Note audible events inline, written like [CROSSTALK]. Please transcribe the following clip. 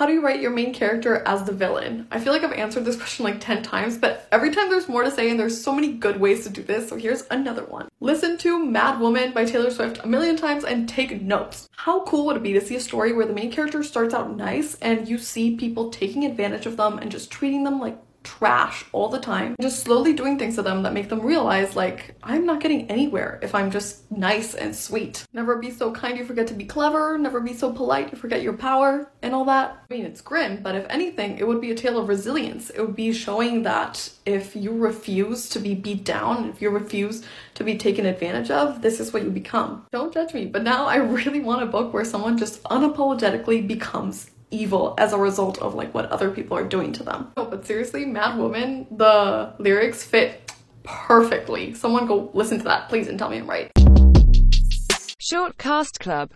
how do you write your main character as the villain? I feel like I've answered this question like 10 times, but every time there's more to say and there's so many good ways to do this, so here's another one. Listen to Mad Woman by Taylor Swift a million times and take notes. How cool would it be to see a story where the main character starts out nice and you see people taking advantage of them and just treating them like trash all the time, just slowly doing things to them that make them realize, like, I'm not getting anywhere if I'm just nice and sweet. Never be so kind you forget to be clever, never be so polite you forget your power, and all that. I mean, it's grim, but if anything, it would be a tale of resilience. It would be showing that if you refuse to be beat down, if you refuse to be taken advantage of, this is what you become. Don't judge me, but now I [LAUGHS] really want a book where someone just unapologetically becomes evil as a result of like what other people are doing to them. Oh, but seriously, Mad Woman, the lyrics fit perfectly. Someone go listen to that, please, and tell me I'm right. Short Cast Club